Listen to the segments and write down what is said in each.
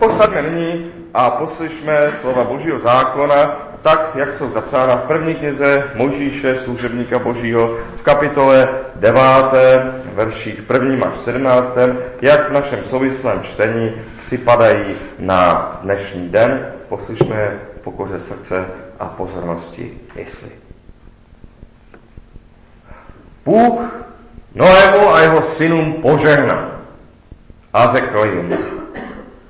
Posaďme nyní a poslyšme slova Božího zákona, tak, jak jsou zapsána v první knize Možíše, služebníka Božího, v kapitole 9, verších 1. až 17, jak v našem souvislém čtení připadají na dnešní den. Poslyšme pokoře srdce a pozornosti mysli. Bůh Noému a jeho synům požehnal a řekl jim,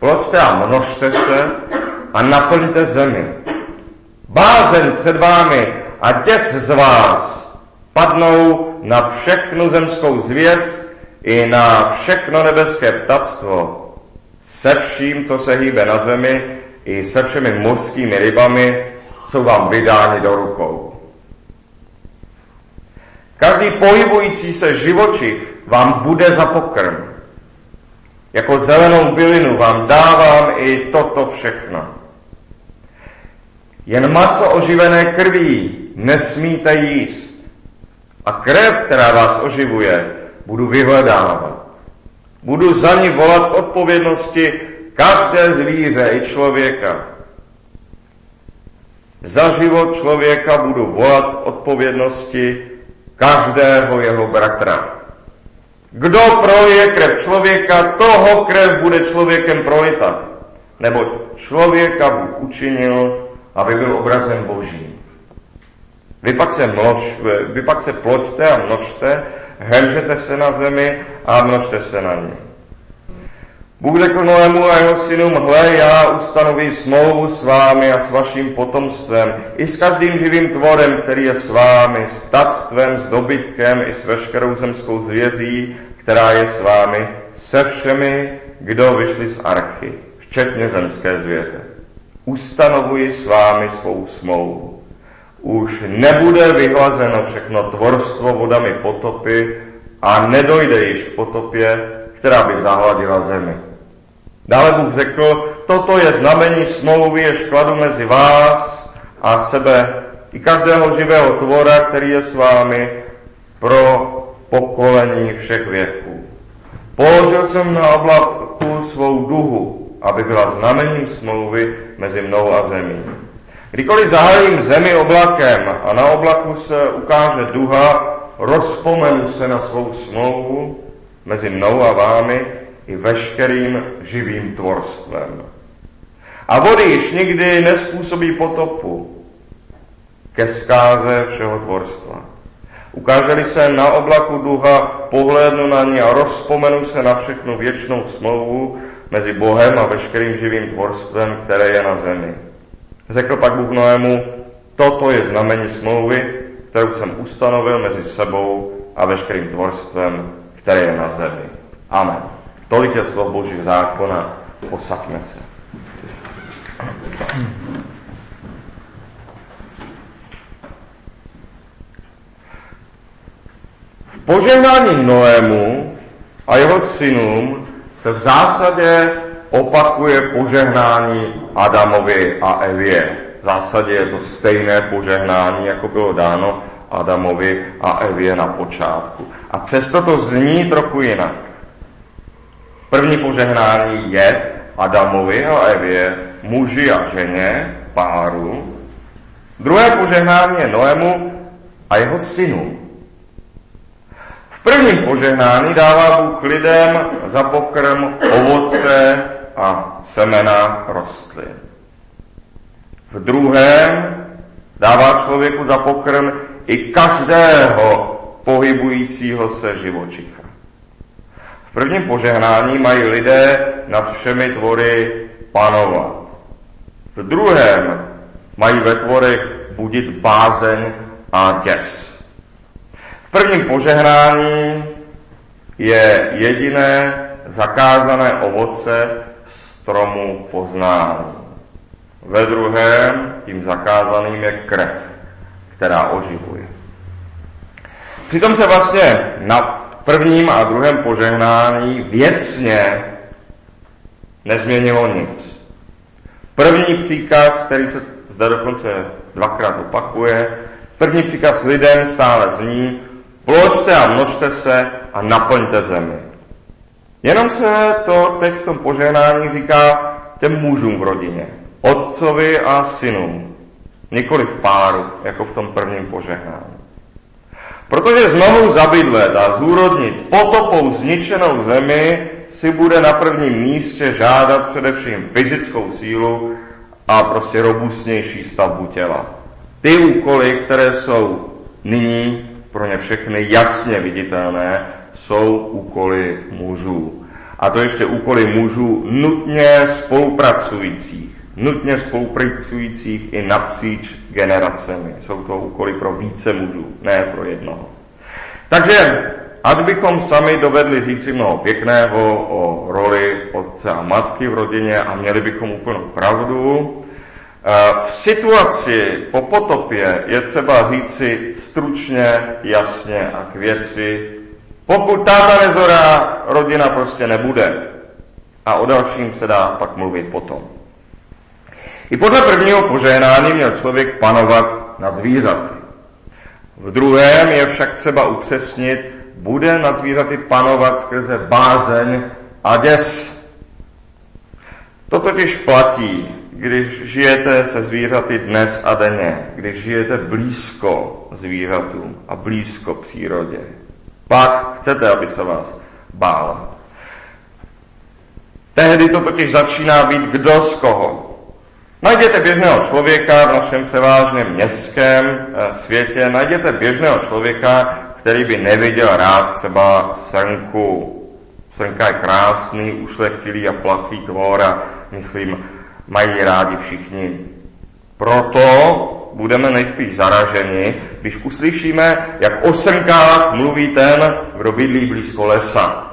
ploďte a množte se a naplňte zemi. Bázeň před vámi a děs z vás padnou na všechnu zemskou zvěst i na všechno nebeské ptactvo, se vším, co se hýbe na zemi, i se všemi mořskými rybami, jsou vám vydáni do rukou. Každý pohybující se živočich vám bude za pokrm. Jako zelenou bylinu vám dávám i toto všechno. Jen maso oživené krví nesmíte jíst. A krev, která vás oživuje, budu vyhledávat. Budu za ní volat odpovědnosti každé zvíře i člověka. Za život člověka budu volat odpovědnosti každého jeho bratra. Kdo proje krev člověka, toho krev bude člověkem projita. Nebo člověka Bůh učinil, aby byl obrazem Božím. Vy pak se, mlož, vy pak se ploďte a množte, hemžete se na zemi a množte se na ní. Bůh řekl Noému a jeho synům, hle, já ustanoví smlouvu s vámi a s vaším potomstvem, i s každým živým tvorem, který je s vámi, s ptactvem, s dobytkem, i s veškerou zemskou zvězí, která je s vámi, se všemi, kdo vyšli z archy, včetně zemské zvěze. Ustanovuji s vámi svou smlouvu. Už nebude vyhlazeno všechno tvorstvo vodami potopy a nedojde již k potopě, která by zahladila zemi. Dále Bůh řekl, toto je znamení smlouvy, jež kladu mezi vás a sebe i každého živého tvora, který je s vámi pro pokolení všech věků. Položil jsem na oblaku svou duhu, aby byla znamením smlouvy mezi mnou a zemí. Kdykoliv zahalím zemi oblakem a na oblaku se ukáže duha, rozpomenu se na svou smlouvu mezi mnou a vámi i veškerým živým tvorstvem. A vody již nikdy nespůsobí potopu ke zkáze všeho tvorstva. Ukáželi se na oblaku duha, pohlédnu na ní a rozpomenu se na všechnu věčnou smlouvu mezi Bohem a veškerým živým tvorstvem, které je na zemi. Řekl pak Bůh Noému, toto je znamení smlouvy, kterou jsem ustanovil mezi sebou a veškerým tvorstvem, které je na zemi. Amen. Tolik je slov Božího zákona, posaďme se. V požehnání Noému a jeho synům se v zásadě opakuje požehnání Adamovi a Evě. V zásadě je to stejné požehnání, jako bylo dáno Adamovi a Evě na počátku. A přesto to zní trochu jinak. První požehnání je Adamovi a Evě, muži a ženě, páru. Druhé požehnání je Noému a jeho synu. V prvním požehnání dává Bůh lidem za pokrm ovoce a semena rostlin. V druhém dává člověku za pokrm i každého pohybujícího se živočicha. V prvním požehnání mají lidé nad všemi tvory panovat. V druhém mají ve tvorech budit bázeň a děs. V prvním požehnání je jediné zakázané ovoce stromu poznání. Ve druhém tím zakázaným je krev, která oživuje. Přitom se vlastně na prvním a druhém požehnání věcně nezměnilo nic. První příkaz, který se zde dokonce dvakrát opakuje, první příkaz lidem stále zní, ploďte a množte se a naplňte zemi. Jenom se to teď v tom požehnání říká těm mužům v rodině, otcovi a synům, nikoli v páru, jako v tom prvním požehnání. Protože znovu zabydlet a zúrodnit potopou zničenou zemi si bude na prvním místě žádat především fyzickou sílu a prostě robustnější stavbu těla. Ty úkoly, které jsou nyní pro ně všechny jasně viditelné, jsou úkoly mužů. A to ještě úkoly mužů nutně spolupracujících. Nutně spolupracujících i napříč generacemi. Jsou to úkoly pro více mužů, ne pro jednoho. Takže, ať bychom sami dovedli říci mnoho pěkného o roli otce a matky v rodině a měli bychom úplnou pravdu, eh, v situaci po potopě je třeba říci stručně, jasně a k věci, pokud táta nezorá, rodina prostě nebude. A o dalším se dá pak mluvit potom. I podle prvního požehnání měl člověk panovat nad zvířaty. V druhém je však třeba upřesnit, bude nad zvířaty panovat skrze bázeň a děs. To totiž platí, když žijete se zvířaty dnes a denně, když žijete blízko zvířatům a blízko přírodě. Pak chcete, aby se vás bál. Tehdy to totiž začíná být kdo z koho. Najděte běžného člověka v našem převážně městském eh, světě, najděte běžného člověka, který by neviděl rád třeba srnku. Srnka je krásný, ušlechtilý a plachý tvor a myslím, mají rádi všichni. Proto budeme nejspíš zaraženi, když uslyšíme, jak o srnkách mluví ten, kdo bydlí blízko lesa.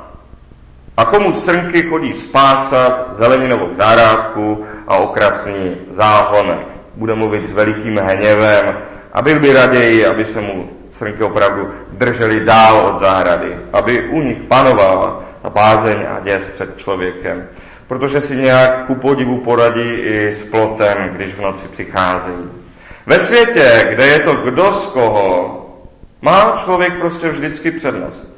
A komu srnky chodí spásat zeleninovou zahrádku a okrasný záhonek. Bude mluvit s velikým hněvem a byl by raději, aby se mu srnky opravdu drželi dál od zahrady, aby u nich panovala ta bázeň a děs před člověkem, protože si nějak ku podivu poradí i s plotem, když v noci přicházejí. Ve světě, kde je to kdo z koho, má člověk prostě vždycky přednost.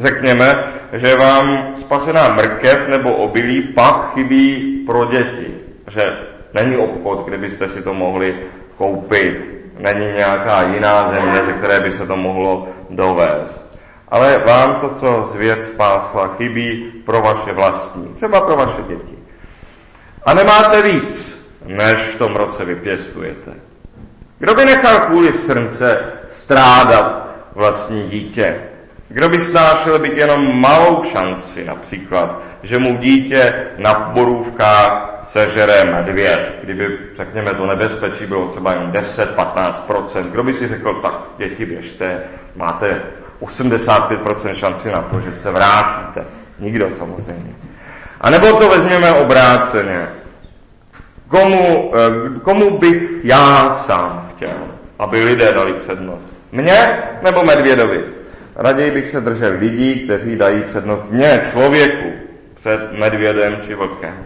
Řekněme, že vám spasená mrkev nebo obilí pak chybí pro děti. Že není obchod, kde byste si to mohli koupit. Není nějaká jiná země, ze které by se to mohlo dovést. Ale vám to, co zvěř spásla, chybí pro vaše vlastní, třeba pro vaše děti. A nemáte víc, než v tom roce vypěstujete. Kdo by nechal kvůli srnce strádat vlastní dítě? Kdo by snášel být jenom malou šanci, například, že mu dítě na borůvkách sežere medvěd, kdyby, řekněme, to nebezpečí bylo třeba jen 10-15%, kdo by si řekl, tak děti běžte, máte 85% šanci na to, že se vrátíte. Nikdo samozřejmě. A nebo to vezměme obráceně. Komu, eh, komu bych já sám chtěl, aby lidé dali přednost? Mně nebo medvědovi? Raději bych se držel lidí, kteří dají přednost mně, člověku, před medvědem či vlkem.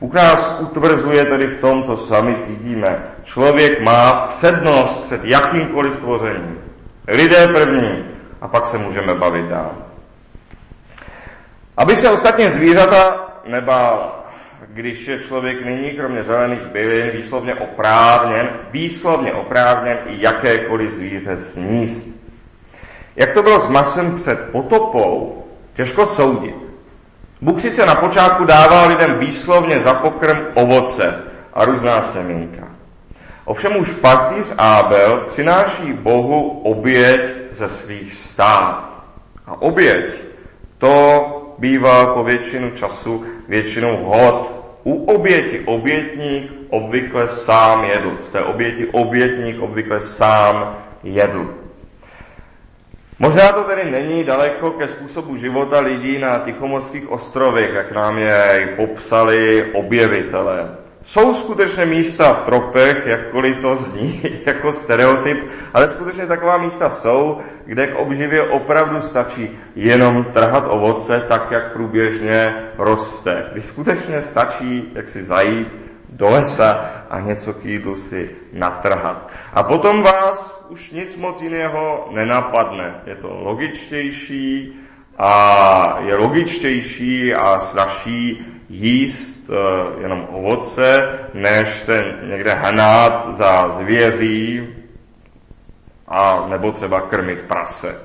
U nás utvrzuje tedy v tom, co sami cítíme. Člověk má přednost před jakýmkoliv stvořením. Lidé první a pak se můžeme bavit dál. Aby se ostatně zvířata nebála když je člověk nyní, kromě zelených bylin, výslovně oprávněn, výslovně oprávněn i jakékoliv zvíře sníst. Jak to bylo s masem před potopou, těžko soudit. Bůh sice na počátku dával lidem výslovně za pokrm ovoce a různá semínka. Ovšem už pastýř Ábel přináší Bohu oběť ze svých stát. A oběť to bývá po většinu času většinou hod. U oběti obětník obvykle sám jedl. Z té oběti obětník obvykle sám jedl. Možná to tedy není daleko ke způsobu života lidí na Tichomorských ostrovech, jak nám je popsali objevitelé. Jsou skutečně místa v tropech, jakkoliv to zní jako stereotyp, ale skutečně taková místa jsou, kde k obživě opravdu stačí jenom trhat ovoce tak, jak průběžně roste. Kdy skutečně stačí, jak si zajít do lesa a něco k jídlu si natrhat. A potom vás už nic moc jiného nenapadne. Je to logičtější a je logičtější a snaží jíst eh, jenom ovoce, než se někde hnát za zvězí a nebo třeba krmit prase.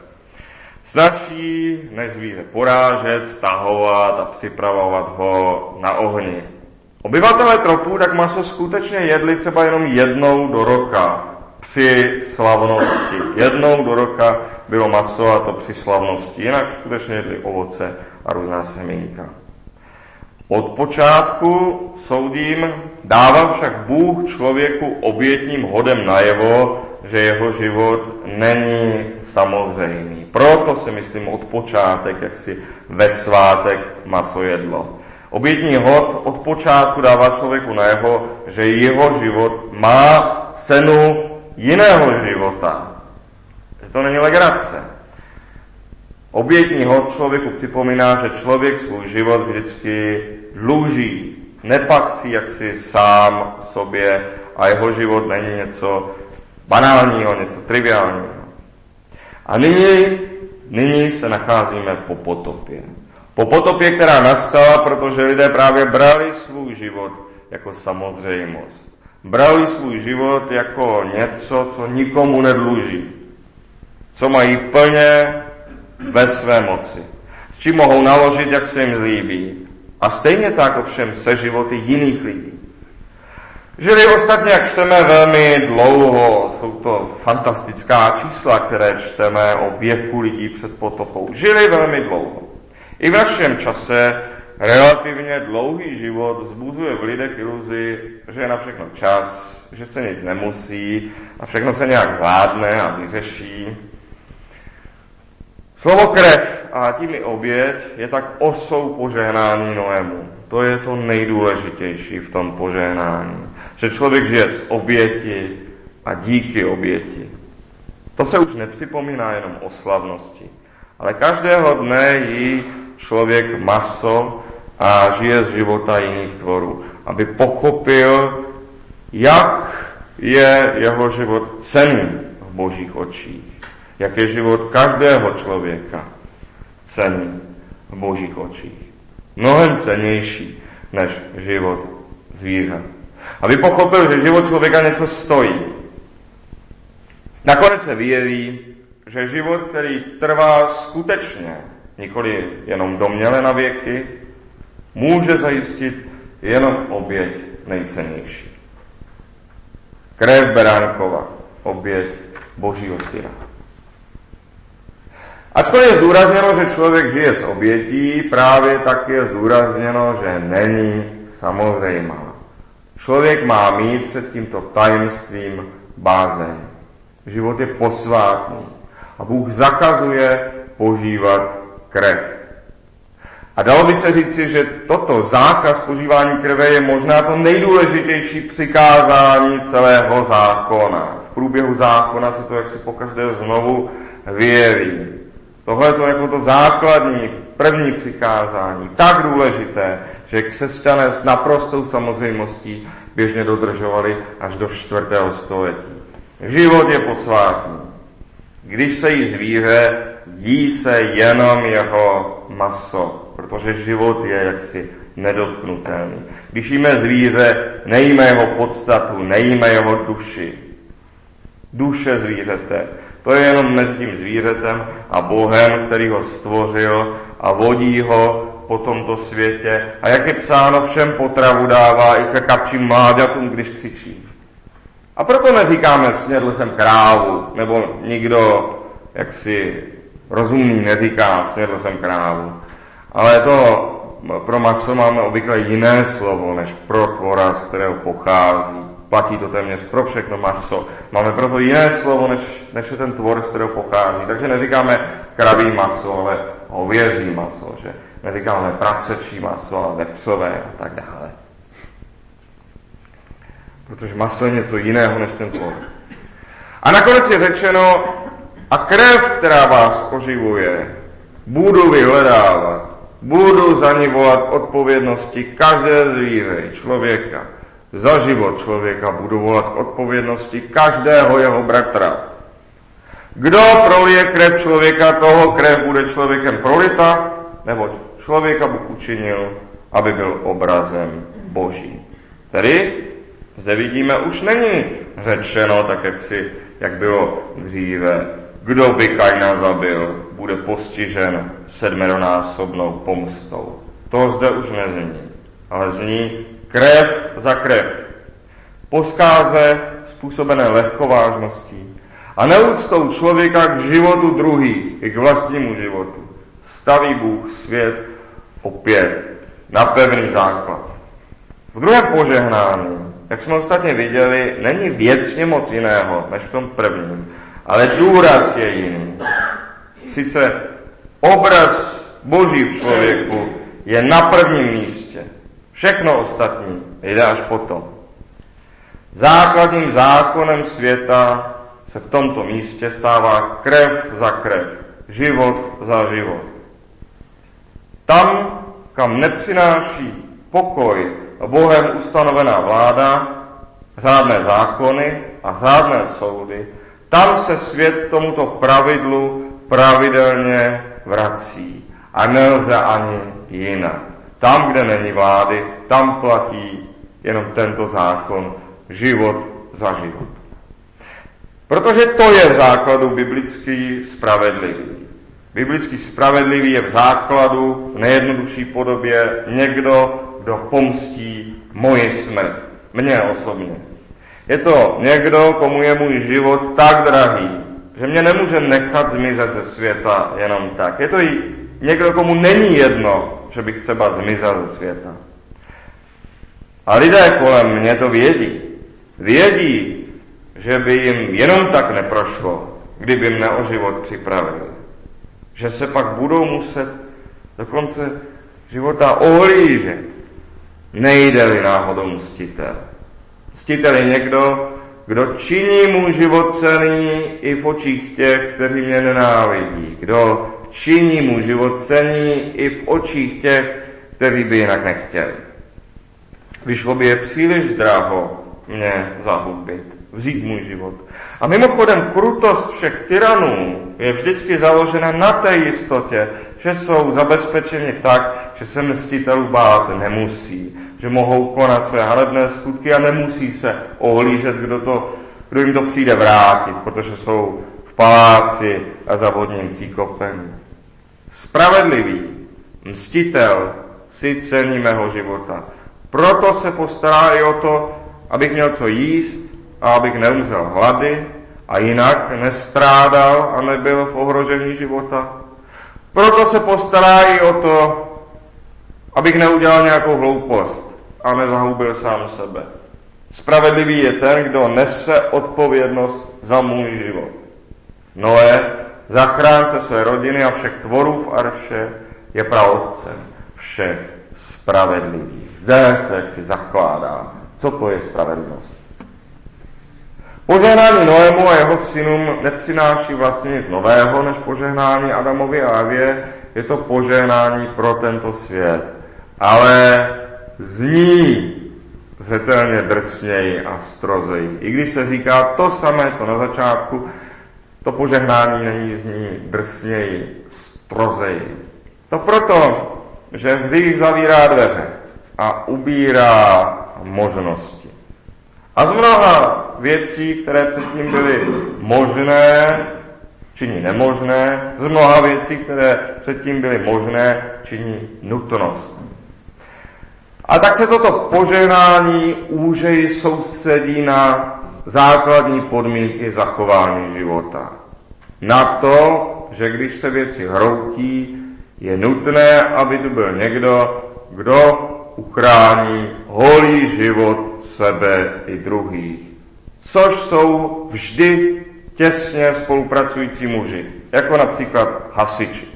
Snaží než zvíře porážet, stahovat a připravovat ho na ohni. Obyvatelé tropů tak maso skutečně jedli třeba jenom jednou do roka při slavnosti. Jednou do roka bylo maso a to při slavnosti. Jinak skutečně jedli ovoce a různá semínka. Od počátku, soudím, dával však Bůh člověku obětním hodem najevo, že jeho život není samozřejmý. Proto si myslím od počátek, jak si ve svátek maso jedlo. Obětní hod od počátku dává člověku najevo, že jeho život má cenu jiného života. Že to není legrace. Obětní hod člověku připomíná, že člověk svůj život vždycky dluží, nepatří jaksi sám sobě a jeho život není něco banálního, něco triviálního. A nyní, nyní se nacházíme po potopě. Po potopě, která nastala, protože lidé právě brali svůj život jako samozřejmost. Brali svůj život jako něco, co nikomu nedluží. Co mají plně ve své moci. S čím mohou naložit, jak se jim zlíbí. A stejně tak ovšem se životy jiných lidí. Žili ostatně, jak čteme, velmi dlouho. Jsou to fantastická čísla, které čteme o věku lidí před potopou. Žili velmi dlouho. I v našem čase relativně dlouhý život vzbuzuje v lidech iluzi, že je na všechno čas, že se nic nemusí a všechno se nějak zvládne a vyřeší. Slovo krev a tím i oběť je tak osou požehnání Noému. To je to nejdůležitější v tom požehnání. Že člověk žije z oběti a díky oběti. To se už nepřipomíná jenom o slavnosti, ale každého dne jí člověk maso a žije z života jiných tvorů, aby pochopil, jak je jeho život cený v božích očích, jak je život každého člověka cený v božích očích. Mnohem cenější než život zvířat. Aby pochopil, že život člověka něco stojí. Nakonec se vyjeví, že život, který trvá skutečně, nikoli jenom domněle na věky, může zajistit jenom oběť nejcennější. Krev beránkova, oběť Božího syna. Ačkoliv je zdůrazněno, že člověk žije z obětí, právě tak je zdůrazněno, že není samozřejmá. Člověk má mít před tímto tajemstvím bázeň. Život je posvátný a Bůh zakazuje požívat krev. A dalo by se říci, že toto zákaz požívání krve je možná to nejdůležitější přikázání celého zákona. V průběhu zákona se to jaksi pokaždé znovu vyjeví. Tohle je to jako to základní, první přikázání, tak důležité, že křesťané s naprostou samozřejmostí běžně dodržovali až do čtvrtého století. Život je posvátný. Když se jí zvíře, jí se jenom jeho maso, protože život je jaksi nedotknutelný. Když jíme zvíře, nejíme jeho podstatu, nejíme jeho duši. Duše zvířete. To je jenom mezi tím zvířetem a Bohem, který ho stvořil a vodí ho po tomto světě. A jak je psáno, všem potravu dává i ke kapčím mláďatům, když křičí. A proto neříkáme, snědl jsem krávu, nebo nikdo jak si rozumný neříká, snědl jsem krávu. Ale to pro maso máme obvykle jiné slovo, než pro tvora, z kterého pochází. Platí to téměř pro všechno maso. Máme proto jiné slovo, než, než je ten tvor, z kterého pochází. Takže neříkáme kraví maso, ale hovězí maso, že neříkáme prasečí maso, ale vepřové a tak dále. Protože maso je něco jiného než ten tvor. A nakonec je řečeno, a krev, která vás oživuje, budu vyhledávat, budu za ní volat odpovědnosti každé zvíře, člověka. Za život člověka budu volat odpovědnosti každého jeho bratra. Kdo prolije krev člověka, toho krev bude člověkem prolita, nebo člověka Bůh učinil aby byl obrazem Boží. Tedy zde vidíme, už není řečeno, tak jak, si, jak bylo dříve, kdo by Kaina zabil, bude postižen sedmeronásobnou pomstou. To zde už nezní, ale zní krev za krev. Poskáze způsobené lehkovážností a neúctou člověka k životu druhých i k vlastnímu životu. Staví Bůh svět opět na pevný základ. V druhém požehnání, jak jsme ostatně viděli, není věcně moc jiného než v tom prvním, ale důraz je jiný. Sice obraz Boží v člověku je na prvním místě. Všechno ostatní jde až potom. Základním zákonem světa se v tomto místě stává krev za krev, život za život. Tam, kam nepřináší pokoj Bohem ustanovená vláda, řádné zákony a řádné soudy, tam se svět tomuto pravidlu pravidelně vrací. A nelze ani jinak. Tam, kde není vlády, tam platí jenom tento zákon život za život. Protože to je v základu biblický spravedlivý. Biblický spravedlivý je v základu, v nejjednodušší podobě, někdo, kdo pomstí moji smrt. Mně osobně. Je to někdo, komu je můj život tak drahý, že mě nemůže nechat zmizet ze světa jenom tak. Je to i někdo, komu není jedno, že bych třeba zmizel ze světa. A lidé kolem mě to vědí. Vědí, že by jim jenom tak neprošlo, kdyby mne o život připravili. Že se pak budou muset do konce života ohlížet. Nejde-li náhodou mstitel. Mstitel je někdo, kdo činí můj život cený i v očích těch, kteří mě nenávidí. Kdo činí můj život cený i v očích těch, kteří by jinak nechtěli. Vyšlo by je příliš draho mě zahubit, vzít můj život. A mimochodem krutost všech tyranů je vždycky založena na té jistotě, že jsou zabezpečeni tak, že se mstitelů bát nemusí, že mohou konat své hanebné skutky a nemusí se ohlížet, kdo, to, kdo jim to přijde vrátit, protože jsou v paláci a za vodním příkopem. Spravedlivý, mstitel si cení mého života. Proto se postará i o to, abych měl co jíst a abych neumřel hlady a jinak nestrádal a nebyl v ohrožení života. Proto se postará i o to, abych neudělal nějakou hloupost a nezahubil sám sebe. Spravedlivý je ten, kdo nese odpovědnost za můj život. Noé, zachránce své rodiny a všech tvorů v Arše, je pravodcem všech spravedlivých. Zde se jak si zakládá, co to je spravedlnost. Požehnání Noému a jeho synům nepřináší vlastně nic nového než požehnání Adamovi a Evě. Je to požehnání pro tento svět. Ale zní zřetelně drsněji a strozeji. I když se říká to samé, co na začátku, to požehnání není zní drsněji, strozeji. To proto, že hřích zavírá dveře a ubírá možnosti. A z mnoha věcí, které předtím byly možné, činí nemožné, z mnoha věcí, které předtím byly možné, činí nutnost. A tak se toto požehnání úžej soustředí na základní podmínky zachování života. Na to, že když se věci hroutí, je nutné, aby tu byl někdo, kdo uchrání holý život sebe i druhých. Což jsou vždy těsně spolupracující muži, jako například hasiči.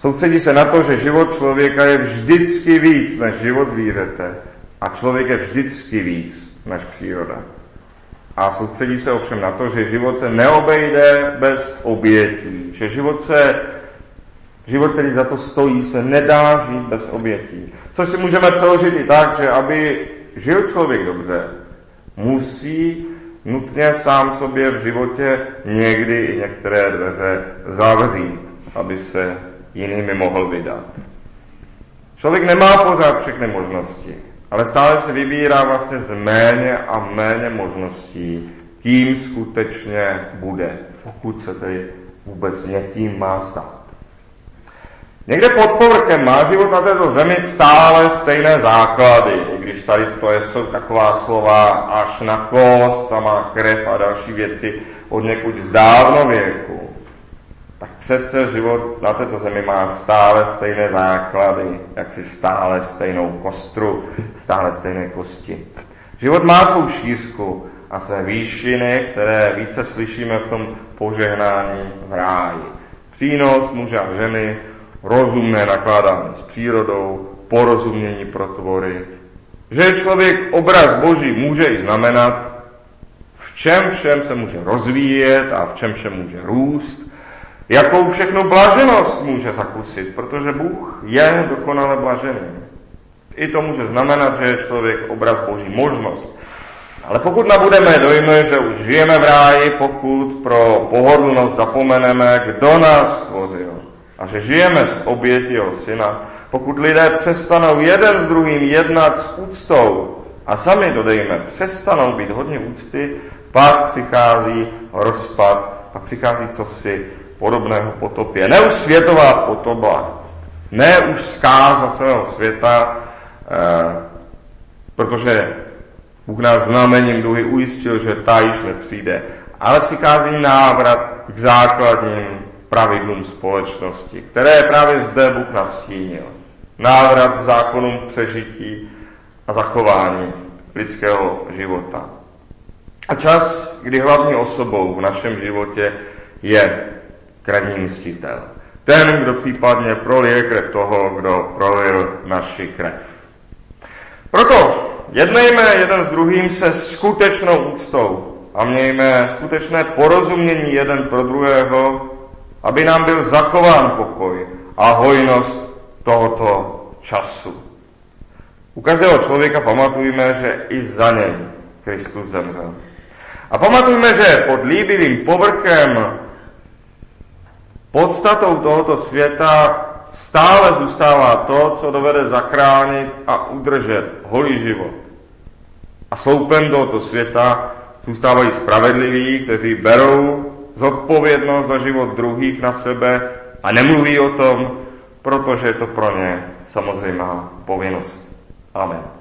Soustředí se na to, že život člověka je vždycky víc než život zvířete a člověk je vždycky víc než příroda. A soustředí se ovšem na to, že život se neobejde bez obětí, že život se Život, který za to stojí, se nedá žít bez obětí. Což si můžeme přeložit i tak, že aby žil člověk dobře, musí nutně sám sobě v životě někdy i některé dveře zavřít, aby se jinými mohl vydat. Člověk nemá pořád všechny možnosti, ale stále se vybírá vlastně z méně a méně možností, kým skutečně bude, pokud se tedy vůbec někým má stát. Někde pod povrchem má život na této zemi stále stejné základy, i když tady to je, jsou taková slova až na kost, samá krev a další věci od někud z dávno věku. Tak přece život na této zemi má stále stejné základy, jak si stále stejnou kostru, stále stejné kosti. Život má svou šířku a své výšiny, které více slyšíme v tom požehnání v ráji. Přínos muže a ženy, rozumné nakládání s přírodou, porozumění pro tvory. Že člověk obraz Boží může i znamenat, v čem všem se může rozvíjet a v čem všem může růst, jakou všechno blaženost může zakusit, protože Bůh je dokonale blažený. I to může znamenat, že je člověk obraz Boží možnost. Ale pokud nabudeme dojmy, že už žijeme v ráji, pokud pro pohodlnost zapomeneme, kdo nás stvořil, a že žijeme z oběti jeho syna, pokud lidé přestanou jeden s druhým jednat s úctou a sami, dodejme, přestanou být hodně úcty, pak přichází rozpad a přichází cosi podobného potopě. Ne už světová potoba, ne už zkáza celého světa, eh, protože Bůh nás znamením duhy ujistil, že ta již nepřijde, ale přichází návrat k základním pravidlům společnosti, které právě zde Bůh nastínil. Návrat k zákonům přežití a zachování lidského života. A čas, kdy hlavní osobou v našem životě je krevní mstitel. Ten, kdo případně prolije krev toho, kdo prolil naši krev. Proto jednejme jeden s druhým se skutečnou úctou a mějme skutečné porozumění jeden pro druhého, aby nám byl zachován pokoj a hojnost tohoto času. U každého člověka pamatujme, že i za něj Kristus zemřel. A pamatujme, že pod líbivým povrchem podstatou tohoto světa stále zůstává to, co dovede zachránit a udržet holý život. A sloupem tohoto světa zůstávají spravedliví, kteří berou zodpovědnost za život druhých na sebe a nemluví o tom, protože je to pro ně samozřejmá povinnost. Amen.